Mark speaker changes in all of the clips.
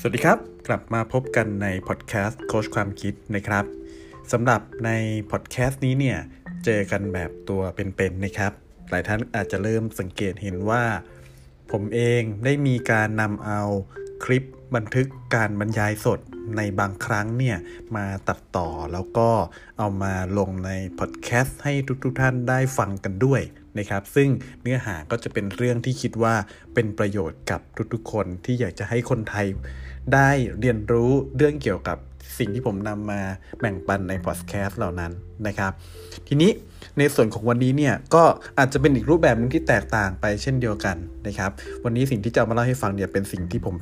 Speaker 1: สวัสดีครับ กลับมาพบกันในพอดแคสต์โค้ชความคิดนะครับสำหรับในพอดแคสต์นี้เนี่ยเจอกันแบบตัวเป็นๆนะครับ หลายท่านอาจจะเริ่มสังเกตเห็นว่า ผมเองได้มีการนำเอาคลิปบันทึกการบรรยายสด ในบางครั้งเนี่ยมาตัดต่อแล้วก็เอามาลงในพอดแคสต์ให้ทุกๆทท่านได้ฟังกันด้วยนะครับ ซึ่งเนื้อหาก็จะเป็นเรื่องที่คิดว่าเป็นประโยชน์กับทุกๆคนที่อยากจะให้คนไทยได้เรียนรู้เรื่องเกี่ยวกับสิ่งที่ผมนำมาแบ่งปันในพอดแคสต์เหล่านั้นนะครับ ทีนี้ในส่วนของวันนี้เนี่ยก็อาจจะเป็นอีกรูปแบบนึงที่แตกต่างไปเช่นเดียวกันนะครับ วันนี้สิ่งที่จะมาเล่าให้ฟังเนี่ยเป็นสิ่งที่ผม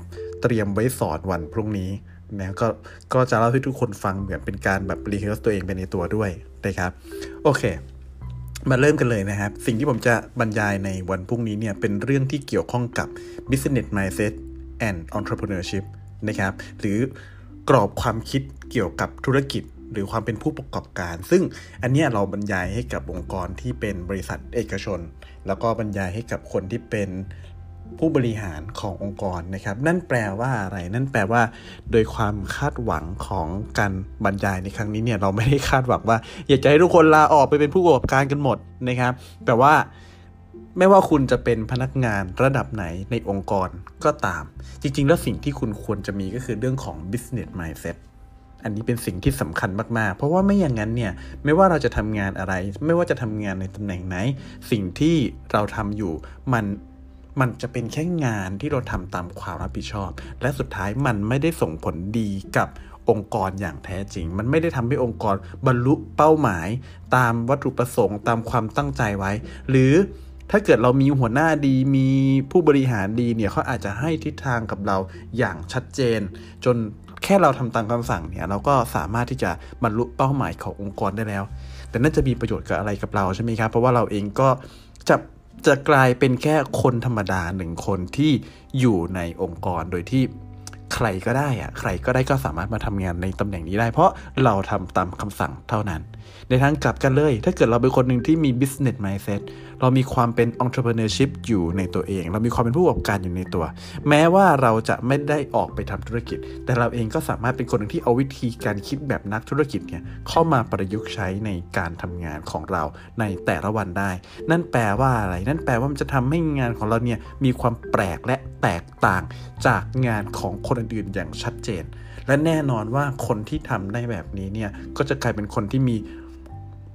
Speaker 1: เตรียมไว้สอนวันพรุ่งนี้ นะก็ก็จะเล่าให้ทุกคนฟังเหมือนเป็นการแบบรีเฮิร์สตัวเองไปในตัวด้วยนะครับ โอเค มาเริ่มกันเลยนะครับ สิ่งที่ผมจะบรรยายในวันพรุ่งนี้เนี่ยเป็นเรื่องที่เกี่ยวข้องกับ business mindset and entrepreneurship นะครับ หรือกรอบความคิดเกี่ยวกับธุรกิจหรือความเป็นผู้ประกอบการ ซึ่งอันนี้เราบรรยายให้กับองค์กรที่เป็นบริษัทเอกชน แล้วก็บรรยายให้กับคนที่เป็น ผู้บริหารขององค์กรนะครับ นั่นแปลว่าอะไร นั่นแปลว่า โดยความคาดหวังของการบรรยายในครั้งนี้เนี่ยเราไม่ได้คาดหวังว่า อยากจะให้ทุกคนลาออกไปเป็นผู้ประกอบการกันหมดนะครับ แต่ว่าไม่ว่าคุณจะเป็นพนักงานระดับไหนในองค์กรก็ตาม จริง ๆ แล้วสิ่งที่คุณควรจะมีก็คือเรื่องของ business mindset อันนี้เป็นสิ่งที่สำคัญมาก ๆ เพราะว่าไม่อย่างนั้นเนี่ย ไม่ว่าเราจะทำงานอะไร ไม่ว่าจะทำงานในตำแหน่งไหน สิ่งที่เราทำอยู่มัน มันจะเป็นแค่งานที่เราทำตามความรับผิดชอบ และสุดท้ายมันไม่ได้ส่งผลดีกับองค์กรอย่างแท้จริง มันไม่ได้ทำให้องค์กรบรรลุเป้าหมาย ตามวัตถุประสงค์ตามความตั้งใจไว้ หรือถ้าเกิดเรามีหัวหน้าดีมีผู้บริหารดีเนี่ยเขาอาจจะให้ทิศทางกับเราอย่างชัดเจน จนแค่เราทำตามคำสั่งเนี่ยเราก็สามารถที่จะบรรลุเป้าหมายขององค์กรได้แล้ว แต่นั่นจะมีประโยชน์กับอะไรกับเราใช่ไหมครับ เพราะว่าเราเองก็จะ จะกลายเป็นแค่คนธรรมดาหนึ่งคนที่อยู่ในองค์กรโดยที่ใครก็ได้อะใครก็ได้ก็สามารถมาทำงานในตำแหน่งนี้ได้ เพราะเราทำตามคำสั่งเท่านั้น ในทางกลับกันเลย ถ้าเกิดเราเป็นคนหนึ่งที่มี business mindset เรามีความเป็น entrepreneurship อยู่ในตัวเอง เรามีความเป็นผู้ประกอบการอยู่ในตัว แม้ว่าเราจะไม่ได้ออกไปทำธุรกิจ แต่เราเองก็สามารถเป็นคนหนึ่งที่เอาวิธีการคิดแบบนักธุรกิจเนี่ยเข้ามาประยุกต์ใช้ในการทำงานของเราในแต่ละวันได้ นั่นแปลว่าอะไร นั่นแปลว่ามันจะทำให้งานของเราเนี่ยมีความแปลกและแตกต่างจากงานของคนอื่นๆอย่างชัดเจน และแน่นอนว่าคนที่ทำได้แบบนี้เนี่ยก็จะกลายเป็นคนที่มี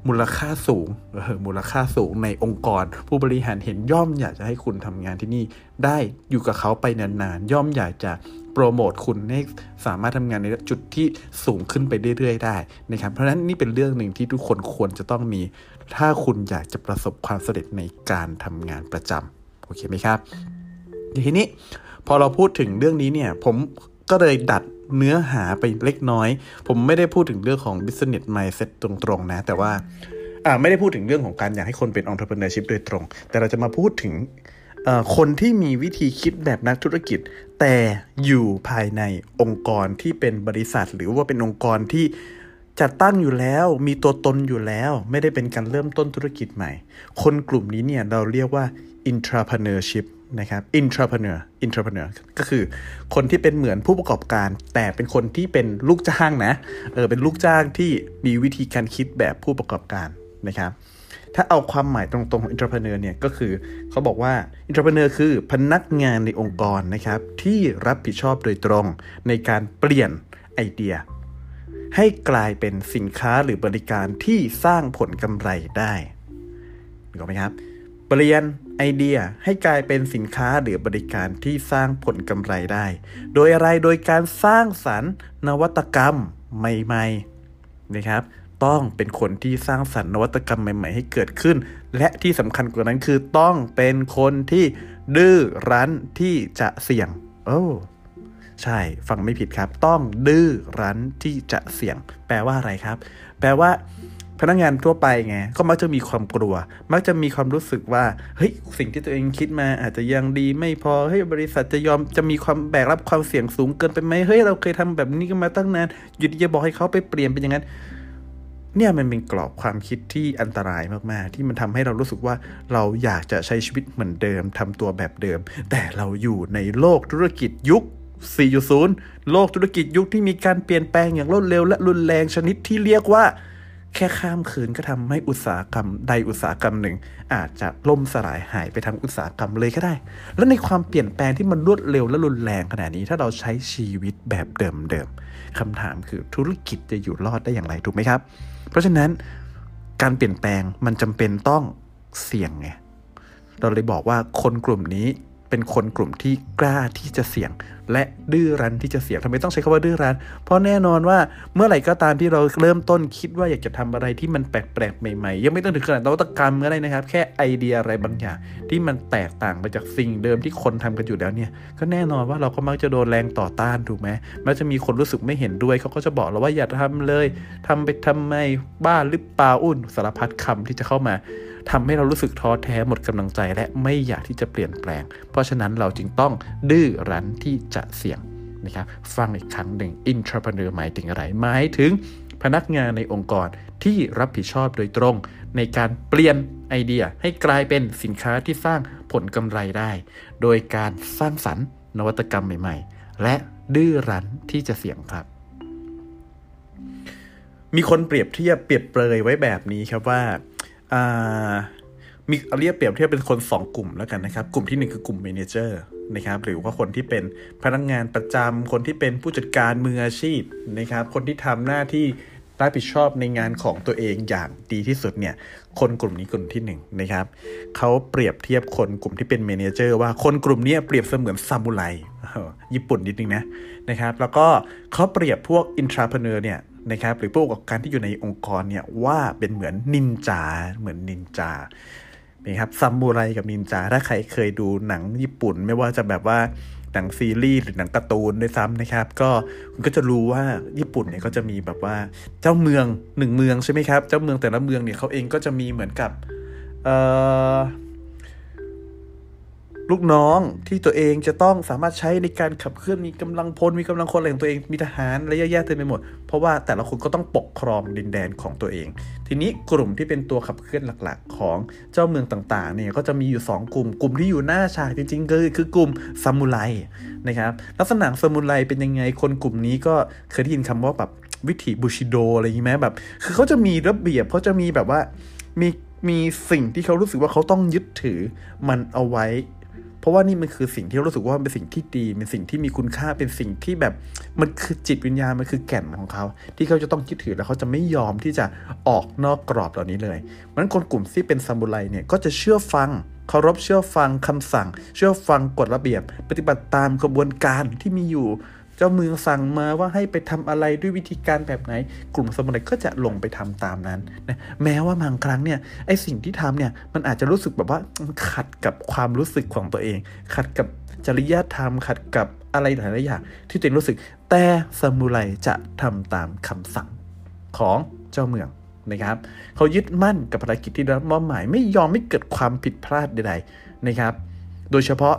Speaker 1: มูลค่าสูงเออมูลค่าสูงในองค์กร ผู้บริหารเห็นย่อมอยากจะให้คุณทำงานที่นี่ ได้อยู่กับเขาไปนานๆ ย่อมอยากจะโปรโมทคุณให้สามารถทำงานในจุดที่สูงขึ้นไปเรื่อยๆ ได้นะครับเพราะฉะนั้นนี่เป็นเรื่องหนึ่งที่ทุกคนควรจะต้องมี ถ้าคุณอยากจะประสบความสำเร็จในการทำงานประจำโอเคไหมครับทีนี้พอเราพูดถึงเรื่องนี้เนี่ยผมก็เลยดัด เนื้อหาไปเล็กน้อย ผมไม่ได้พูดถึงเรื่องของ business mindset ตรงๆนะ แต่ว่าอ่าไม่ได้พูดถึงเรื่องของการอยากให้คนเป็น entrepreneurship โดยตรง แต่เราจะมาพูดถึงคนที่มีวิธีคิดแบบนักธุรกิจ แต่อยู่ภายในองค์กรที่เป็นบริษัท หรือว่าเป็นองค์กรที่จัดตั้งอยู่แล้ว มีตัวตนอยู่แล้ว ไม่ได้เป็นการเริ่มต้นธุรกิจใหม่ คนกลุ่มนี้เนี่ยเราเรียกว่า intrapreneurship นะครับ intrapreneur intrapreneur ก็คือคนที่เป็นเหมือนผู้ประกอบการ แต่เป็นคนที่เป็นลูกจ้างนะเออเป็นลูกจ้างที่มีวิธีการคิดแบบผู้ประกอบการนะครับ ถ้าเอาความหมายตรงๆของ intrapreneur เนี่ยก็คือเขาบอกว่า intrapreneur คือพนักงานในองค์กรนะครับ ที่รับผิดชอบโดยตรงในการเปลี่ยนไอเดีย ให้กลายเป็นสินค้าหรือบริการที่สร้างผลกำไรได้ถูกไหมครับเปลี่ยน ไอเดียให้กลายเป็นสินค้าหรือบริการที่สร้างผลกำไรได้ โดยอะไรโดยการสร้างสรรค์นวัตกรรมใหม่ๆนะครับต้องเป็นคนที่สร้างสรรค์นวัตกรรมใหม่ ๆ ให้เกิดขึ้น และที่สำคัญกว่านั้นคือต้องเป็นคนที่ดื้อรั้นที่จะเสี่ยง โอ้ใช่ฟังไม่ผิดครับ ต้องดื้อรั้นที่จะเสี่ยง แปลว่าอะไรครับ แปลว่า พนักงานทั่วไปไงก็มักจะมีความกลัว มักจะมีความรู้สึกว่าเฮ้ยสิ่งที่ตัวเองคิดมาอาจจะยังดีไม่พอเฮ้ยบริษัทจะยอมจะมีความแบกรับความเสี่ยงสูงเกินไปไหมเฮ้ยเราเคยทำแบบนี้กันมาตั้งนานหยุดจะบอกให้เขาไปเปลี่ยนเป็นอย่างนั้นเนี่ยมันเป็นกรอบความคิดที่อันตรายมาก ๆ ที่มันทำให้เรารู้สึกว่าเราอยากจะใช้ชีวิตเหมือนเดิมทำตัวแบบเดิม แต่เราอยู่ในโลกธุรกิจยุค 4.0 โลกธุรกิจยุคที่มีการเปลี่ยนแปลงอย่างรวดเร็วและรุนแรงชนิดที่เรียกว่า แค่ข้ามคืนก็ทำให้อุตสาหกรรมใดอุตสาหกรรมหนึ่ง อาจจะล่มสลายหายไปทั้งอุตสาหกรรมเลยก็ได้ และในความเปลี่ยนแปลงที่มันรวดเร็วและรุนแรงขนาดนี้ ถ้าเราใช้ชีวิตแบบเดิมๆคำถามคือธุรกิจจะอยู่รอดได้อย่างไรถูกไหมครับ เพราะฉะนั้นการเปลี่ยนแปลงมันจำเป็นต้องเสี่ยงไงเราเลยบอกว่าคนกลุ่มนี้เป็นคนกลุ่มที่กล้าที่จะเสี่ยง และดื้อรั้นที่จะเสี่ยงทำไมต้องใช้คำว่าดื้อรั้น เพราะแน่นอนว่าเมื่อไหร่ก็ตามที่เราเริ่มต้นคิดว่าอยากจะทำอะไรที่มันแปลกๆใหม่ๆ ยังไม่ต้องถึงขนาดนวัตกรรมก็ได้นะครับ แค่ไอเดียอะไรบางอย่าง ที่มันแตกต่างไปจากสิ่งเดิมที่คนทำกันอยู่แล้วเนี่ย ก็แน่นอนว่าเราก็มักจะโดนแรงต่อต้านถูกไหมมักจะมีคนรู้สึกไม่เห็นด้วยเขาก็จะบอกเราว่าอย่าทำเลยทำไปทำไมบ้าหรือเปล่าอุ่นสารพัดคำที่จะเข้ามาทำให้เรารู้สึกท้อแท้หมดกำลังใจ และไม่อยากที่จะเปลี่ยนแปลง เพราะฉะนั้นเราจึงต้องดื้อรั้นที่จะเสี่ยงนะครับฟังอีกครั้งหนึ่ง intrapreneur หมายถึงอะไรหมายถึงพนักงานในองค์กรที่รับผิดชอบโดยตรง ในการเปลี่ยนไอเดียให้กลายเป็นสินค้าที่สร้างผลกำไรได้ โดยการสร้างสรรค์นวัตกรรมใหม่ ๆ และดื้อรั้นที่จะเสี่ยงครับ มีคนเปรียบเทียบเปรียบเปรยไว้แบบนี้ครับว่า มีเรียกเปรียบเทียบเป็นคน 2 กลุ่มแล้วกันนะครับ กลุ่มที่ 1 คือกลุ่มเมนเจอร์นะครับ หรือว่าคนที่เป็นพนักงงานประจำคนที่เป็นผู้จัดการมืออาชีพนะครับ คนที่ทำหน้าที่รับผิดชอบในงานของตัวเองอย่างดีที่สุดเนี่ย คนกลุ่มนี้กลุ่มที่1นนะครับเขาเปรียบเทียบคนกลุ่มที่เป็น manager ว่าคนกลุ่มนี้เปรียบเสมือนซามูไรญี่ปุ่นนิดนึงนะนะครับ แล้วก็เขาเปรียบพวก intrapreneur เนี่ย นะครับหรือผู้ประกอบการที่อยู่ในองค์กรเนี่ยว่าเป็นเหมือนนินจาเหมือนนินจานะครับซามูไรกับนินจาถ้าใครเคยดูหนังญี่ปุ่น ไม่ว่าจะแบบว่าหนังซีรีส์หรือหนังการ์ตูนด้วยซ้ำนะครับ ก็คุณก็จะรู้ว่าญี่ปุ่นเนี่ยก็จะมีแบบว่าเจ้าเมืองหนึ่งเมืองใช่ไหมครับ เจ้าเมืองแต่ละเมืองเนี่ยเขาเองก็จะมีเหมือนกับเอ่อ ลูกน้องที่ตัวเองจะต้องสามารถใช้ในการขับเคลื่อนมีกำลังพลมีกำลังคนอะไรของตัวเองมีทหารอะไรเยอะแยะเต็มไปหมด เพราะว่าแต่ละคนก็ต้องปกครองดินแดนของตัวเอง ทีนี้กลุ่มที่เป็นตัวขับเคลื่อนหลักๆ ของเจ้าเมืองต่างๆเนี่ยก็จะมีอยู่ 2 กลุ่ม กลุ่มที่อยู่หน้าฉากจริงๆก็คือกลุ่มซามูไรนะครับลักษณะซามูไรเป็นยังไงคนกลุ่มนี้ก็เคยได้ยินคำว่าแบบวิถีบูชิโดอะไรอย่างนี้ไหมแบบ คือเขาจะมีระเบียบเขาจะมีแบบว่ามีมีสิ่งที่เขารู้สึกว่าเขาต้องยึดถือมันเอาไว้ เพราะว่านี่มันคือสิ่งที่เรู้สึกว่าเป็นสิ่งที่ดีเป็นสิ่งที่มีคุณค่าเป็นสิ่งที่แบบมันคือจิตวิญญาณมันคือแก่นของเขา ที่เขาจะต้องยึดถือแล้วเขาจะไม่ยอมที่จะออกนอกกรอบเหล่านี้เลยมันคนกลุ่มที่เป็นซามูไรเนี่ยก็จะเชื่อฟังเคารพเชื่อฟังคำสั่ง เชื่อฟังกฎระเบียบ ปฏิบัติตามกระบวนการที่มีอยู่ จ้าเมืองสั่งมาว่าให้ไปทำอะไรด้วยวิธีการแบบไหน กลุ่มสมุนไพรก็จะลงไปทำตามนั้นนะแม้ว่าบางครั้งเนี่ยไอสิ่งที่ทำเนี่ยมันอาจจะรู้สึกแบบว่าขัดกับความรู้สึกของตัวเอง ขัดกับจริยธรรม ขัดกับอะไรหลายๆอย่างที่ตัวเองรู้สึก แต่สมุไรจะทำตามคำสั่งของเจ้าเมืองนะครับเขายึดมั่นกับภารกิจที่ได้รับมอบหมายไม่ยอมไม่เกิดความผิดพลาดใดๆนะครับ โดยเฉพาะ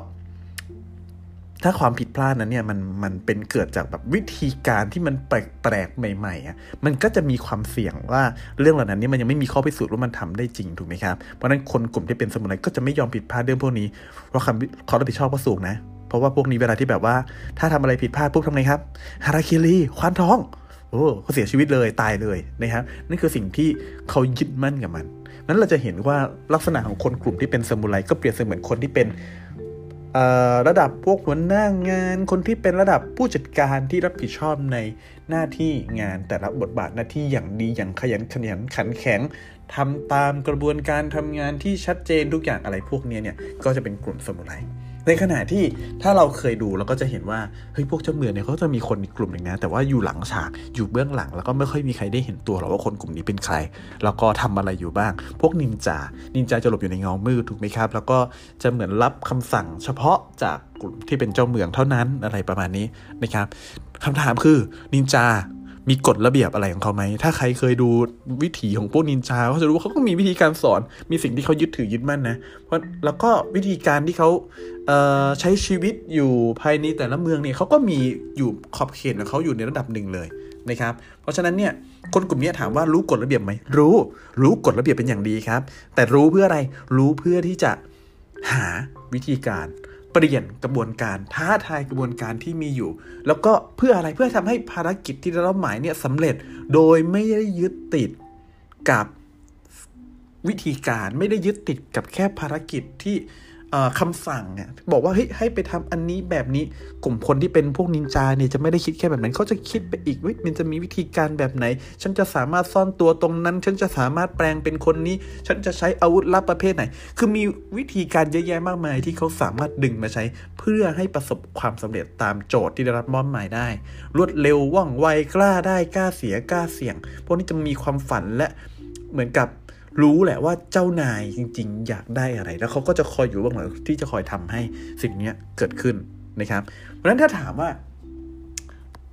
Speaker 1: ถ้าความผิดพลาดนั้นเนี่ยมันมันเป็นเกิดจากแบบวิธีการที่มันแปลกๆใหม่ๆอะมันก็จะมีความเสี่ยงว่าเรื่องเหล่านั้นนี่มันยังไม่มีข้อพิสูจน์ว่ามันทำได้จริงถูกไหมครับเพราะนั้นคนกลุ่มที่เป็นสมุนไพรก็จะไม่ยอมผิดพลาดเรื่องพวกนี้เพราะคำเขารับผิดชอบก็สูงนะ เพราะว่าพวกนี้เวลาที่แบบว่า ถ้าทำอะไรผิดพลาดปุ๊บทำไงครับฮาราคิรีควานท้องโอ้เขาเสียชีวิตเลยตายเลยนะครับนั่นคือสิ่งที่เขายึดมั่นกับมันนั้นเราจะเห็นว่าลักษณะของคนกลุ่มที่เป็นสมุไรก็เปรียบเสมือนคนที่เป็น ระดับพวกหัวหน้างาน คนที่เป็นระดับผู้จัดการที่รับผิดชอบในหน้าที่งานแต่ละบทบาทหน้าที่อย่างดีอย่างขยันขยันขันแข็งทำตามกระบวนการทำงานที่ชัดเจนทุกอย่างอะไรพวกนี้เนี่ยก็จะเป็นกลุ่มสมุไร ในขณะที่ถ้าเราเคยดูเราก็จะเห็นว่าเฮ้ยพวกเจ้าเมืองเนี่ยเขาจะมีคนกกลุ่มหนึ่งนะ แต่ว่าอยู่หลังฉากอยู่เบื้องหลัง แล้วก็ไม่ค่อยมีใครได้เห็นตัวหรอกว่าคนกลุ่มนี้เป็นใคร แล้วก็ทำอะไรอยู่บ้าง พวกนินจา นินจาจะหลบอยู่ในเงามืดถูกไหมครับ แล้วก็จะเหมือนรับคำสั่งเฉพาะจากกลุ่มที่เป็นเจ้าเมืองเท่านั้นอะไรประมาณนี้นะครับคำถามคือนินจา มีกฎระเบียบอะไรของเขาไหม ถ้าใครเคยดูวิถีของพวกนินจาเขาจะรู้ว่าเขาก็มีวิธีการสอน มีสิ่งที่เขายึดถือยึดมั่นนะ เพราะแล้วก็วิธีการที่เขาเใช้ชีวิตอยู่ภายในแต่ละเมืองเนี่ยเขาก็มีอยู่ขอบเขตของเขาอยู่ในระดับหนึ่งเลยนะครับ เพราะฉะนั้นเนี่ยคนกลุ่มนี้ถามว่ารู้กฎระเบียบไหม รู้ รู้กฎระเบียบเป็นอย่างดีครับ แต่รู้เพื่ออะไร รู้เพื่อที่จะหาวิธีการ เปลี่ยนกระบวนการท้าทายกระบวนการที่มีอยู่ แล้วก็เพื่ออะไรเพื่อทำให้ภารกิจที่ได้รับหมายเนี่ยสำเร็จโดยไม่ได้ยึดติดกับวิธีการไม่ได้ยึดติดกับแค่ภารกิจที่ คำสั่งเนี่ยบอกว่าเฮ้ยให้ไปทำอันนี้แบบนี้กลุ่มคนที่เป็นพวกนินจาเนี่ยจะไม่ได้คิดแค่แบบนั้นเขาจะคิดไปอีกวิมันจะมีวิธีการแบบไหน ฉันจะสามารถซ่อนตัวตรงนั้น ฉันจะสามารถแปลงเป็นคนนี้ ฉันจะใช้อาวุธลับประเภทไหน คือมีวิธีการเยอะแยะมากมายที่เขาสามารถดึงมาใช้ เพื่อให้ประสบความสำเร็จตามโจทย์ที่ได้รับมอบหมายได้ รวดเร็วว่องไวกล้าได้กล้าเสียกล้าเสี่ยงพวกนี้จะมีความฝันและเหมือนกับ รู้แหละว่าเจ้านายจริง ๆ อยากได้อะไร แล้วเขาก็จะคอยอยู่เบื้องหลังที่จะคอยทำให้สิ่งนี้เกิดขึ้นนะครับ เพราะฉะนั้นถ้าถามว่า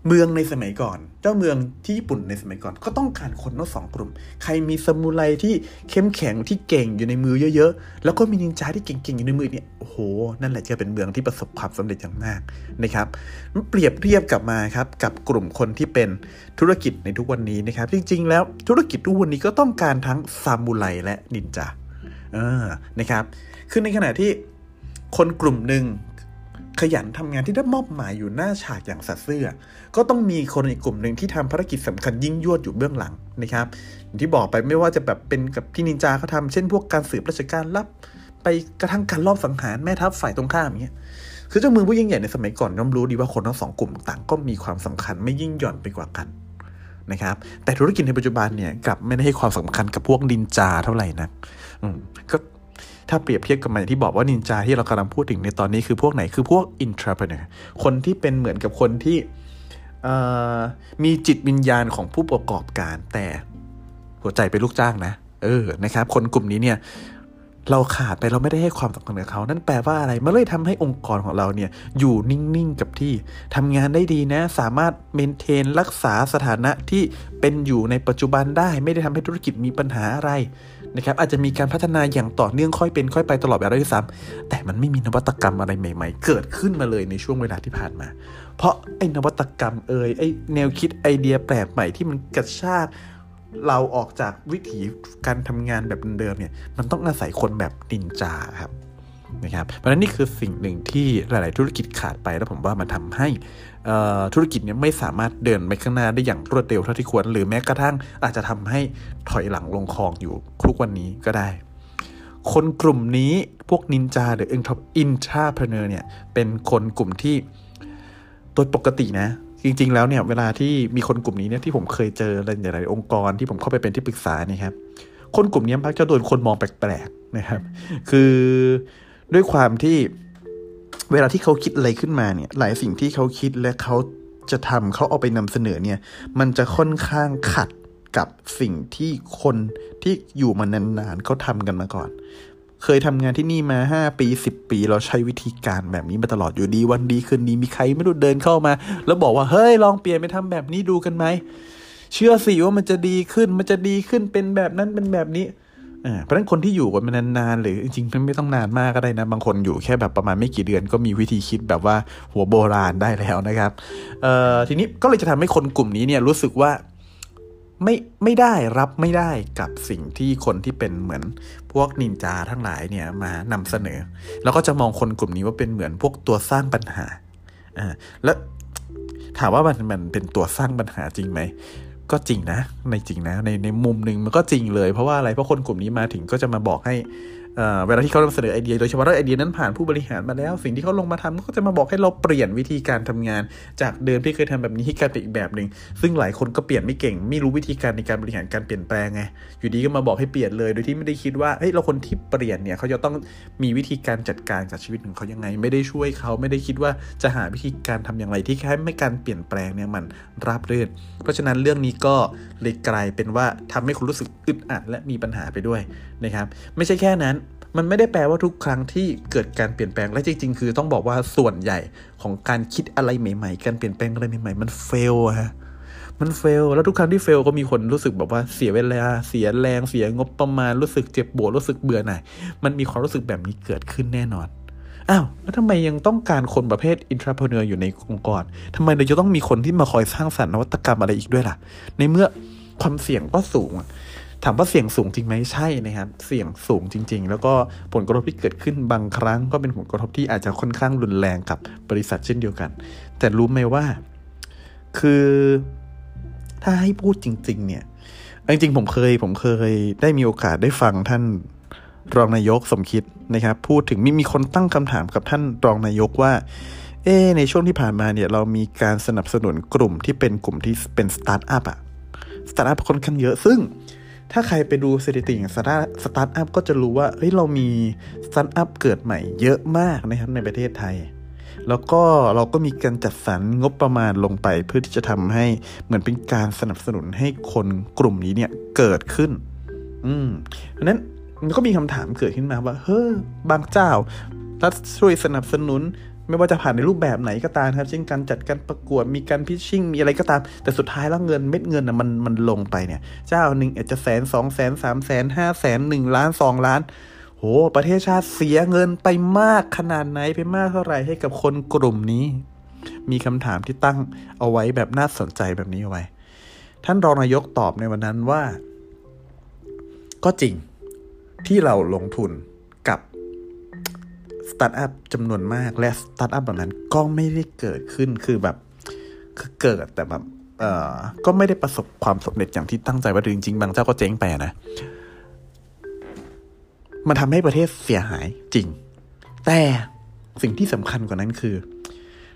Speaker 1: เมืองในสมัยก่อน เจ้าเมืองที่ญี่ปุ่นในสมัยก่อน ก็ต้องการคนทั้งสองกลุ่ม ใครมีสมุไรที่เข้มแข็งที่เก่งอยู่ในมือเยอะๆ แล้วก็มีนินจาที่เก่งๆอยู่ในมือเนี่ย โอ้โห นั่นแหละจะเป็นเมืองที่ประสบความสำเร็จอย่างมากนะครับ เปรียบเทียบกลับมาครับกับกลุ่มคนที่เป็นธุรกิจในทุกวันนี้นะครับ จริงๆ แล้วธุรกิจทุกวันนี้ก็ต้องการทั้งซามูไรและนินจา เออ นะครับ คือในขณะที่คนกลุ่มหนึ่ง ขยันทำงานที่ได้มอบหมายอยู่หน้าฉากอย่างสัตว์เสื้อก็ต้องมีคนอีกกลุ่มหนึ่งที่ทำภารกิจสำคัญยิ่งยวดอยู่เบื้องหลังนะครับอย่างที่บอกไปไม่ว่าจะแบบเป็นกับพี่นินจาเขาทาเช่นพวกการสืบราชการลับ ไปกระทั่งการลอบสังหารแม่ทัพฝ่ายตรงข้ามอย่างเงี้ยคือเจ้ามือผู้ยิ่งใหญ่ในสมัยก่อนย่อมรู้ดีว่าคนทั้งสองกลุ่มต่างก็มีความสำคัญไม่ยิ่งหย่อนไปกว่ากันนะครับแต่ธุรกิจในปัจจุบันเนี่ยกลับไม่ได้ให้ความสำคัญกับพวกนินจาเท่าไหร่นะก็ ถ้าเปรียบเทียบกับมันที่บอกว่านินจาที่เรากำลังพูดถึงในตอนนี้คือพวกไหนคือพวกอินทราเพเนอร์คนที่เป็นเหมือนกับคนที่มีจิตวิญญาณของผู้ประกอบการ แต่หัวใจเป็นลูกจ้างนะ เออนะครับ คนกลุ่มนี้เนี่ยเราขาดไปเราไม่ได้ให้ความสำคัญกับเขานั่นแปลว่าอะไรมันเลยทำให้องค์กรของเราเนี่ยอยู่นิ่งๆกับที่ทำงานได้ดีนะ สามารถเมนเทนรักษาสถานะที่เป็นอยู่ในปัจจุบันได้ ไม่ได้ทำให้ธุรกิจมีปัญหาอะไร นะครับอาจจะมีการพัฒนาอย่างต่อเนื่องค่อยเป็นค่อยไปตลอดเวลาด้วยซ้ำแต่มันไม่มีนวัตกรรมอะไรใหม่ ๆ เกิดขึ้นมาเลยในช่วงเวลาที่ผ่านมา เพราะไอ้นวัตกรรมเอ่ยไอ้แนวคิดไอเดียแปลกใหม่ที่มันกระชากเราออกจากวิถีการทำงานแบบเดิมเนี่ยมันต้องอาศัยคนแบบนินจาครับ นะครับเพราะฉะนั้นนี่คือสิ่งหนึ่งที่หลาย ๆ ธุรกิจขาดไปแล้วผมว่ามันทาให้ธุรกิจนี่ยไม่สามารถเดินไปข้างหน้าได้อย่างรวดเร็วเท่าที่ควร หรือแม้กระทั่งอาจจะทำให้ถอยหลังลงคลองอยู่ทุกวันนี้ก็ได้ คนกลุ่มนี้พวกนินจาหรืออินทราเพเนอร์เนี่ยเป็นคนกลุ่มที่โดยปกตินะจริง ๆ แล้วเนี่ยเวลาที่มีคนกลุ่มนี้เนี่ยที่ผมเคยเจอในหลายองค์กรที่ผมเข้าไปเป็นที่ปรึกษานี่ครับคนกลุ่มนี้มักจะโดนคนมองแปลก ๆ นะครับ คือ ด้วยความที่เวลาที่เขาคิดอะไรขึ้นมาเนี่ย หลายสิ่งที่เขาคิดและเขาจะทำเขาเอาไปนำเสนอเนี่ย มันจะค่อนข้างขัดกับสิ่งที่คนที่อยู่มานานๆเขาทำกันมาก่อน เคยทำงานที่นี่มา 5 ปี 10 ปี เราใช้วิธีการแบบนี้มาตลอดอยู่ดีวันดีคืนดีมีใครไม่รู้เดินเข้ามา แล้วบอกว่าเฮ้ยลองเปลี่ยนไปทำแบบนี้ดูกันไหมเชื่อสิว่ามันจะดีขึ้นมันจะดีขึ้นเป็นแบบนั้นเป็นแบบนี้ เพราะฉะนั้นคนที่อยู่กันมานานๆหรือจริงๆไม่ต้องนานมากก็ได้นะ บางคนอยู่แค่แบบประมาณไม่กี่เดือนก็มีวิธีคิดแบบว่าหัวโบราณได้แล้วนะครับทีนี้ก็เลยจะทำให้คนกลุ่มนี้เนี่ยรู้สึกว่าไม่ไม่ได้รับไม่ได้กับสิ่งที่คนที่เป็นเหมือนพวกนินจาทั้งหลายเนี่ยมานำเสนอ แล้วก็จะมองคนกลุ่มนี้ว่าเป็นเหมือนพวกตัวสร้างปัญหาอ่าแล้วถามว่ามันมันเป็นตัวสร้างปัญหาจริงไหม ก็จริงนะ ในจริงนะในในมุมหนึ่งมันก็จริงเลยเพราะว่าอะไรเพราะคนกลุ่มนี้มาถึงก็จะมาบอกให้ เวลาที่เขานำเสนอไอเดียโดยเฉพาะถ้าไอเดียนั้นผ่านผู้บริหารมาแล้ว สิ่งที่เขาลงมาทำก็จะมาบอกให้เราเปลี่ยนวิธีการทำงาน จากเดิมที่เคยทำแบบนี้ให้กลายเป็นอีกแบบหนึ่งซึ่งหลายคนก็เปลี่ยนไม่เก่ง ไม่รู้วิธีการในการบริหารการเปลี่ยนแปลงไงอยู่ดีก็มาบอกให้เปลี่ยนเลย โดยที่ไม่ได้คิดว่าเฮ้ยเราคนที่เปลี่ยนเนี่ยเขาจะต้องมีวิธีการจัดการกับชีวิตของเขายังไง ไม่ได้ช่วยเขาไม่ได้คิดว่าจะหาวิธีการทำอย่างไรที่แค่ไม่การเปลี่ยนแปลงเนี่ยมันราบรื่นเพราะฉะนั้นเรื่องนี้ก็เลยกลายเป็นว่าทำให้คุณรู้สึกอึดอัดและมีปัญหาไปด้วย นะครับไม่ใช่แค่นั้น มันไม่ได้แปลว่าทุกครั้งที่เกิดการเปลี่ยนแปลงและจริง ๆ คือต้องบอกว่าส่วนใหญ่ของการคิดอะไรใหม่ ๆ การเปลี่ยนแปลงอะไรใหม่ๆ มัน fail ฮะมัน fail แล้วทุกครั้งที่ fail ก็มีคนรู้สึกแบบว่าเสียเวลาเสียแรงเสียงบประมาณรู้สึกเจ็บปวดรู้สึกเบื่อหน่ายมันมีความรู้สึกแบบนี้เกิดขึ้นแน่นอนอ้าวแล้วทำไมยังต้องการคนประเภท intrapreneur อยู่ในองค์กรทำไมเราจะต้องมีคนที่มาคอยสร้างสรรค์นวัตกรรมอะไรอีกด้วยล่ะ ในเมื่อความเสี่ยงก็สูง ถามว่าเสี่ยงสูงจริงไหมใช่นะครับ เสี่ยงสูงจริง ๆ แล้วก็ผลกระทบที่เกิดขึ้นบางครั้งก็เป็นผลกระทบที่อาจจะค่อนข้างรุนแรงกับบริษัทเช่นเดียวกัน แต่รู้ไหมว่า คือถ้าให้พูดจริง ๆ เนี่ยจริงๆผมเคยผมเคยได้มีโอกาสได้ฟังท่านรองนายกสมคิดนะครับ พูดถึงมีมีคนตั้งคำถามกับท่านรองนายกว่า เอในช่วงที่ผ่านมาเนี่ยเรามีการสนับสนุนกลุ่มที่เป็นกลุ่มที่เป็นสตาร์ทอัพอะสตาร์ทอัพค่อนข้างเยอะซึ่ง ถ้าใครไปดูสถิติของสตาร์สตาร์ทอัพก็จะรู้ว่าเฮ้ยเรามีสตาร์ทอัพเกิดใหม่เยอะมากนะครับในประเทศไทย แล้วก็เราก็มีการจัดสรรงบประมาณลงไปเพื่อที่จะทำให้เหมือนเป็นการสนับสนุนให้คนกลุ่มนี้เนี่ยเกิดขึ้น อืมเพราะนั้นมันก็มีคำถามเกิดขึ้นมาว่า เฮ้ยบางเจ้าถ้าช่วยสนับสนุน ไม่ว่าจะผ่านในรูปแบบไหนก็ตามครับ เช่นการจัดการประกวดมีการ pitching มีอะไรก็ตาม แต่สุดท้ายแล้วเงินเม็ดเงินอะมันมันลงไปเนี่ยเจ้าหนึ่งอาจจะแสนสองแสนสามแสนห้าแสนหนึ่งล้านสองล้านโหประเทศชาติเสียเงินไปมากขนาดไหนไปมากเท่าไหร่ให้กับคนกลุ่มนี้ มีคำถามที่ตั้งเอาไว้แบบน่าสนใจแบบนี้เอาไว้ ท่านรองนายกตอบในวันนั้นว่า ก็จริงที่เราลงทุน สตาร์ทอัพจำนวนมากและสตาร์ทอัพเหล่านั้นก็ไม่ได้เกิดขึ้นคือแบบคือเกิดแต่แบบเอ่อก็ไม่ได้ประสบความสำเร็จอย่างที่ตั้งใจว่าจริงๆบางเจ้าก็เจ๊งไปนะ มันทำให้ประเทศเสียหายจริง แต่สิ่งที่สำคัญกว่านั้นคือ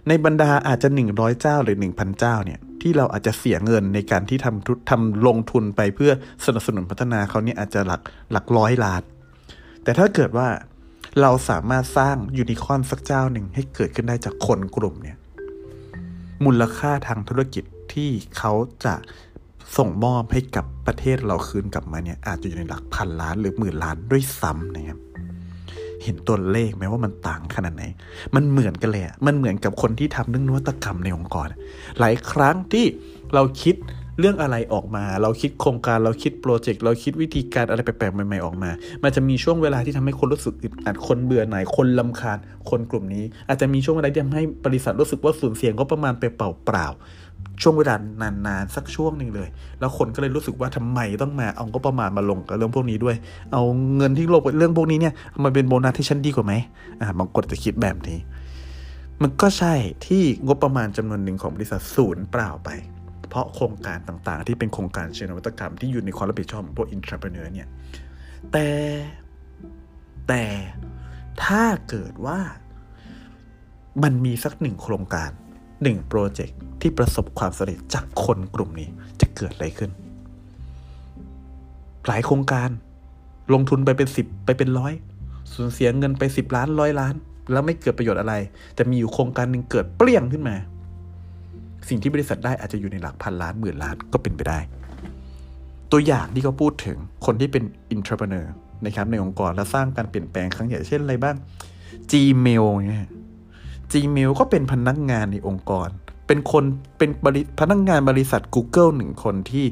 Speaker 1: ในบรรดาอาจจะหนึ่งร้อยเจ้าหรือหนึ่งพันเจ้าเนี่ย ที่เราอาจจะเสียเงินในการที่ทำทำลงทุนไปเพื่อสนับสนุนพัฒนาเขาเนี่ยอาจจะหลักหลักร้อยล้าน แต่ถ้าเกิดว่า เราสามารถสร้างยูนิคอนสักเจ้าหนึ่งให้เกิดขึ้นได้จากคนกลุ่มเนี่ยมูลค่าทางธุรกิจที่เขาจะส่งมอบให้กับประเทศเราคืนกลับมาเนี่ยอาจจะอยู่ในหลักพันล้านหรือหมื่นล้านด้วยซ้ำนะครับเห็นตัวเลขไหมว่ามันต่างขนาดไหน มันเหมือนกันเลยมันเหมือนกับคนที่ทำเรื่องนวัตกรรมในองค์กร หลายครั้งที่เราคิด เรื่องอะไรออกมา เราคิดโครงการเราคิดโปรเจกต์เราคิดวิธีการอะไรแปลกๆใหม่ๆออกมา มันจะมีช่วงเวลาที่ทำให้คนรู้สึกอึดอัดคนเบื่อหน่ายคนลาคาญคนกลุ่มนี้ อาจจะมีช่วงเวลาที่ทำให้บริษัทรู้สึกว่าสูญเสียงก็ประมาณไปเปล่าๆช่วงเวลานานๆสักช่วงหนึ่งเลย แล้วคนก็เลยรู้สึกว่าทำไมต้องมาเอาก็ประมาณมาลงกับเรื่องพวกนี้ด้วย เอาเงินที่ลงเรื่องพวกนี้เนี่ยมันเป็นโบนัสที่ฉันดีกว่าไหมอ่าบางคนจะคิดแบบนี้ มันก็ใช่ที่งบประมาณจำนวนหนึ่งของบริษัทศูนย์เปล่าไป เพราะโครงการต่างๆ ที่เป็นโครงการเชิงนวัตกรรมที่อยู่ในความรับผิดชอบของพวกอินทรเพเนอร์เนี่ย แต่แต่ถ้าเกิดว่ามันมีสักหนึ่งโครงการหนึ่งโปรเจกต์ที่ประสบความสำเร็จจากคนกลุ่มนี้จะเกิดอะไรขึ้น หลายโครงการลงทุนไปเป็นสิบไปเป็นร้อยสูญเสียเงินไปสิบล้านร้อยล้าน แล้วไม่เกิดประโยชน์อะไร แต่มีอยู่โครงการหนึ่งเกิดเปรี้ยงขึ้นมา สิ่งที่บริษัทได้อาจจะอยู่ในหลักพันล้านหมื่นล้านก็เป็นไปได้ ตัวอย่างที่เขาพูดถึงคนที่เป็นอินทร p r e n e u r นะครับในองค์กรและสร้างการเปลี่ยนแปลงครั้งใหญ่เช่นอะไรบ้าง Gmail เนี่ย Gmail ก็เป็นพนักงงานในองค์กร เป็นคนเป็นบริพนักงงานบริษัท Google หนึ่งคนที่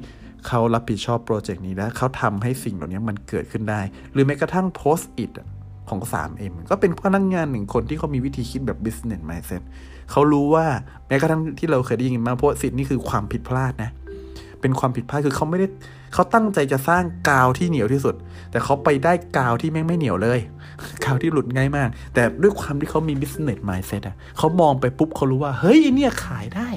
Speaker 1: เขารับผิดชอบโปรเจกต์นี้และเขาทำให้สิ่งเหล่านี้มันเกิดขึ้นได้ หรือแม้กระทั่ง Post It ของ 3M ก็เป็นพนักงงานหนึ่งคนที่เขามีวิธีคิดแบบ business mindset เขารู้ว่าแม้กระทั่งที่เราเคยได้ยินมาเพราะสิทธิ์นี่คือความผิดพลาดนะ เป็นความผิดพลาดคือเขาไม่ได้เขาตั้งใจจะสร้างกาวที่เหนียวที่สุด แต่เขาไปได้กาวที่แม่งไม่เหนียวเลย กาวที่หลุดง่ายมาก แต่ด้วยความที่เขามี business mindset อะเขามองไปปุ๊บเขารู้ว่าเฮ้ยเนี่ยขายได้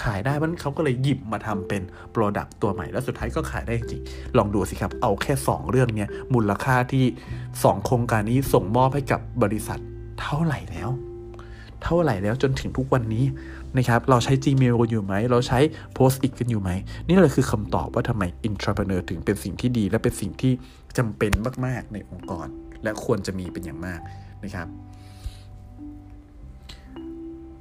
Speaker 1: ขายได้มันเขาก็เลยหยิบมาทำเป็น Product ตัวใหม่แล้วสุดท้ายก็ขายได้จริงลองดูสิครับ เอาแค่ 2 เรื่องเนี้ยมูลค่าที่ 2 โครงการนี้ส่งมอบให้กับบริษัทเท่าไหร่แล้ว เท่าไหร่แล้วจนถึงทุกวันนี้นะครับเราใช้ Gmail กันอยู่ไหม เราใช้ Post it กันอยู่ไหม นี่เลยคือคำตอบว่าทำไม Intrapreneur ถึงเป็นสิ่งที่ดี และเป็นสิ่งที่จำเป็นมาก ๆ ในองค์กร และควรจะมีเป็นอย่างมากนะครับ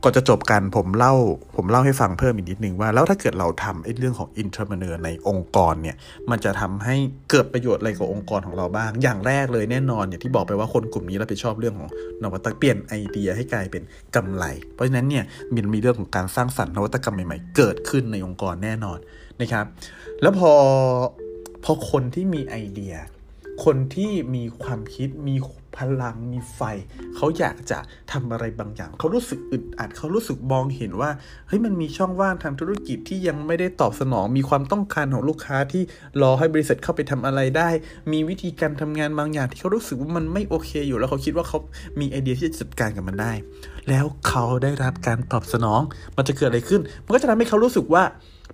Speaker 1: ก่อนจะจบกันผมเล่าผมเล่าให้ฟังเพิ่มอีกนิดนึงว่าแล้วถ้าเกิดเราทำไอ้เรื่องของ intrapreneur ในองค์กรเนี่ยมันจะทำให้เกิดประโยชน์อะไรกับองค์กรของเราบ้าง อย่างแรกเลยแน่นอนอย่างที่บอกไปว่าคนกลุ่มนี้รับผิดชอบเรื่องของนวัตกรรมเปลี่ยนไอเดียให้กลายเป็นกำไร เพราะฉะนั้นเนี่ยมันมีเรื่องของการสร้างสรรค์นวัตกรรมใหม่ๆ เกิดขึ้นในองค์กรแน่นอนนะครับ แล้วพอพอคนที่มีไอเดีย คนที่มีความคิดมี พลังมีไฟ เขาอยากจะทำอะไรบางอย่าง เขารู้สึกอึดอัด เขารู้สึกมองเห็นว่าเฮ้ยมันมีช่องว่างทางธุรกิจที่ยังไม่ได้ตอบสนอง มีความต้องการของลูกค้าที่รอให้บริษัทเข้าไปทำอะไรได้ มีวิธีการทำงานบางอย่างที่เขารู้สึกว่ามันไม่โอเคอยู่แล้วเขาคิดว่าเขามีไอเดียที่จะจัดการกับมันได้ แล้วเขาได้รับการตอบสนอง มันจะเกิดอะไรขึ้น มันก็จะทำให้เขารู้สึกว่า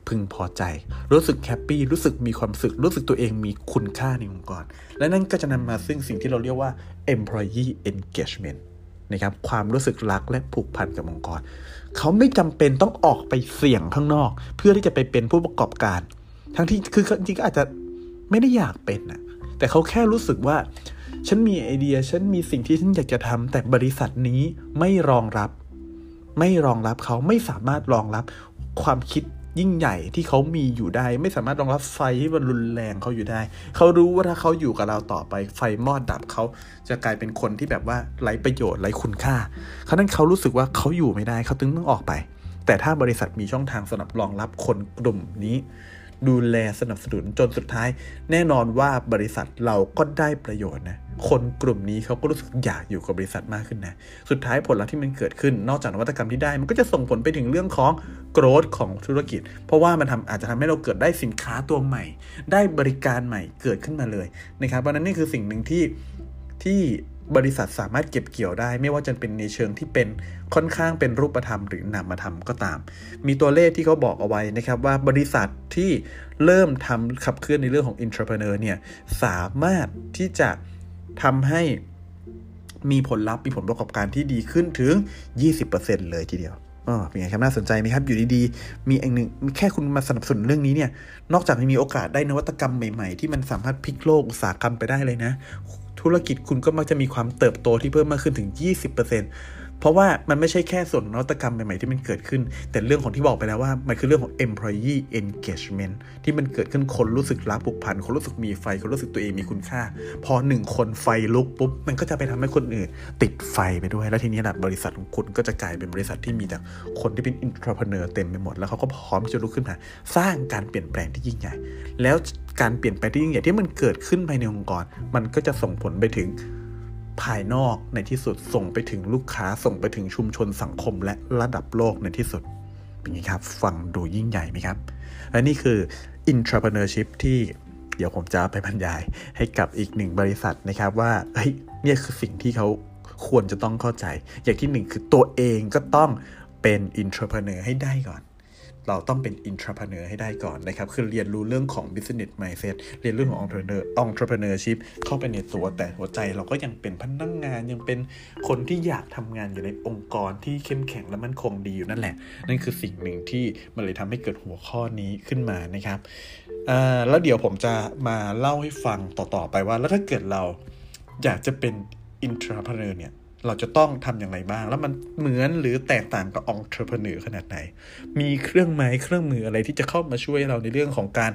Speaker 1: พึงพอใจ รู้สึกแฮปปี้รู้สึกมีความสึกรู้สึกตัวเองมีคุณค่าในองค์กร และนั่นก็จะนำมาซึ่งสิ่งที่เราเรียกว่า employee engagement นะครับความรู้สึกรักและผูกพันกับองค์กร เขาไม่จำเป็นต้องออกไปเสี่ยงข้างนอก เพื่อที่จะไปเป็นผู้ประกอบการ ทั้งที่คือจริงก็อาจจะไม่ได้อยากเป็นนะแต่เขาแค่รู้สึกว่า ฉันมีไอเดีย ฉันมีสิ่งที่ฉันอยากจะทำแต่บริษัทนี้ไม่รองรับ ไม่รองรับเขาไม่สามารถรองรับความคิด ยิ่งใหญ่ที่เขามีอยู่ได้ ไม่สามารถรองรับไฟที่มันรุนแรงเขาอยู่ได้ เขารู้ว่าถ้าเขาอยู่กับเราต่อไปไฟมอดดับเขาจะกลายเป็นคนที่แบบว่าไร้ประโยชน์ไร้คุณค่าเขานั้นเขารู้สึกว่าเขาอยู่ไม่ได้เขาตึงต้องออกไป แต่ถ้าบริษัทมีช่องทางสำหรับรองรับคนกลุ่มนี้ ดูแลสนับสนุนจนสุดท้าย แน่นอนว่าบริษัทเราก็ได้ประโยชน์นะคนกลุ่มนี้เขาก็รู้สึกอยากอยู่กับบริษัทมากขึ้นนะสุดท้ายผลลัพธ์ที่มันเกิดขึ้น นอกจากนวัตกรรมที่ได้ มันก็จะส่งผลไปถึงเรื่องของโกรธของธุรกิจ เพราะว่ามันทำอาจจะทำให้เราเกิดได้สินค้าตัวใหม่ ได้บริการใหม่เกิดขึ้นมาเลยนะครับเพราะนั้นนี่คือสิ่งหนึ่งที่ที่ บริษัทสามารถเก็บเกี่ยวได้ ไม่ว่าจะเป็นในเชิงที่เป็นค่อนข้างเป็นรูปธรรมหรือนามธรรมก็ตาม มีตัวเลขที่เขาบอกเอาไว้นะครับว่าบริษัทที่เริ่มทำขับเคลื่อนในเรื่องของ entrepreneur เนี่ยสามารถที่จะทำให้มีผลลัพธ์มีผลประกอบการที่ดีขึ้นถึง 20%เลยทีเดียวอ๋อเป็นไงครับน่าสนใจไหมครับอยู่ดีๆ มีเองหนึ่งแค่คุณมาสนับสนุนเรื่องนี้เนี่ย นอกจากมีโอกาสได้นวัตกรรมใหม่ๆ ที่มันสามารถพลิกโลกอุตสาหกรรมไปได้เลยนะ ธุรกิจคุณก็มักจะมีความเติบโตที่เพิ่มมากขึ้นถึง 20% เพราะว่ามันไม่ใช่แค่ส่วนนวัตกรรมใหม่ๆที่มันเกิดขึ้น แต่เรื่องของที่บอกไปแล้วว่า มันคือเรื่องของ employee engagement ที่มันเกิดขึ้นคนรู้สึกรักผูกพัน คนรู้สึกมีไฟ คนรู้สึกตัวเองมีคุณค่า พอหนึ่งคนไฟลุกปุ๊บ มันก็จะไปทำให้คนอื่น ติดไฟไปด้วย แล้วทีนี้แหละบริษัทของคุณก็จะกลายเป็นบริษัทที่มีแต่คนที่เป็น entrepreneur เต็มไปหมด แล้วเขาก็พร้อมที่จะลุกขึ้นมาสร้างการเปลี่ยนแปลงที่ยิ่งใหญ่ แล้วการเปลี่ยนแปลงที่ยิ่งใหญ่ที่มันเกิดขึ้นภายในองค์กร มันก็จะส่งผลไปถึง ภายนอกในที่สุดส่งไปถึงลูกค้าส่งไปถึงชุมชนสังคมและระดับโลกในที่สุดเป็นไงครับ ฟังดูยิ่งใหญ่ไหมครับ และนี่คือ intrapreneurship ที่เดี๋ยวผมจะไปบรรยายให้กับอีกหนึ่งบริษัทนะครับว่าเฮ้ยนี่คือสิ่งที่เขาควรจะต้องเข้าใจ อย่างที่หนึ่งคือตัวเองก็ต้องเป็น intrapreneur ให้ได้ก่อน เราต้องเป็น intrapreneur ให้ได้ก่อนนะครับ คือเรียนรู้เรื่องของ business mindset เรียนเรื่องของ entrepreneur entrepreneurship เข้าไปในตัวแต่หัวใจเราก็ยังเป็นพนักงงานยังเป็นคนที่อยากทำงานอยู่ในองค์กรที่เข้มแข็งและมั่นคงดีอยู่นั่นแหละ นั่นคือสิ่งหนึ่งที่มันเลยทำให้เกิดหัวข้อนี้ขึ้นมานะครับแล้วเดี๋ยวผมจะมาเล่าให้ฟังต่อๆไปว่า แล้วถ้าเกิดเราอยากจะเป็น intrapreneur เนี่ย เราจะต้องทำอย่างไรบ้าง แล้วมันเหมือนหรือแตกต่างกับองค์ประกอบขนาดไหน มีเครื่องไม้เครื่องมืออะไรที่จะเข้ามาช่วยเราในเรื่องของการ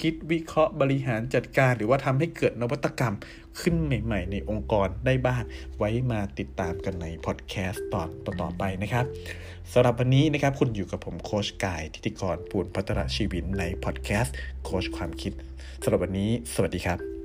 Speaker 1: คิดวิเคราะห์บริหารจัดการ หรือว่าทำให้เกิดนวัตกรรมขึ้นใหม่ ๆ ในองค์กรได้บ้าง ไว้มาติดตามกันในพอดแคสต์ตอนต่อๆไปนะครับสำหรับวันนี้นะครับคุณอยู่กับผมโคชกายทิติกรปูนพัฒระชีวินในพอดแคสต์โคชความคิดสำหรับวันนี้ สวัสดีครับ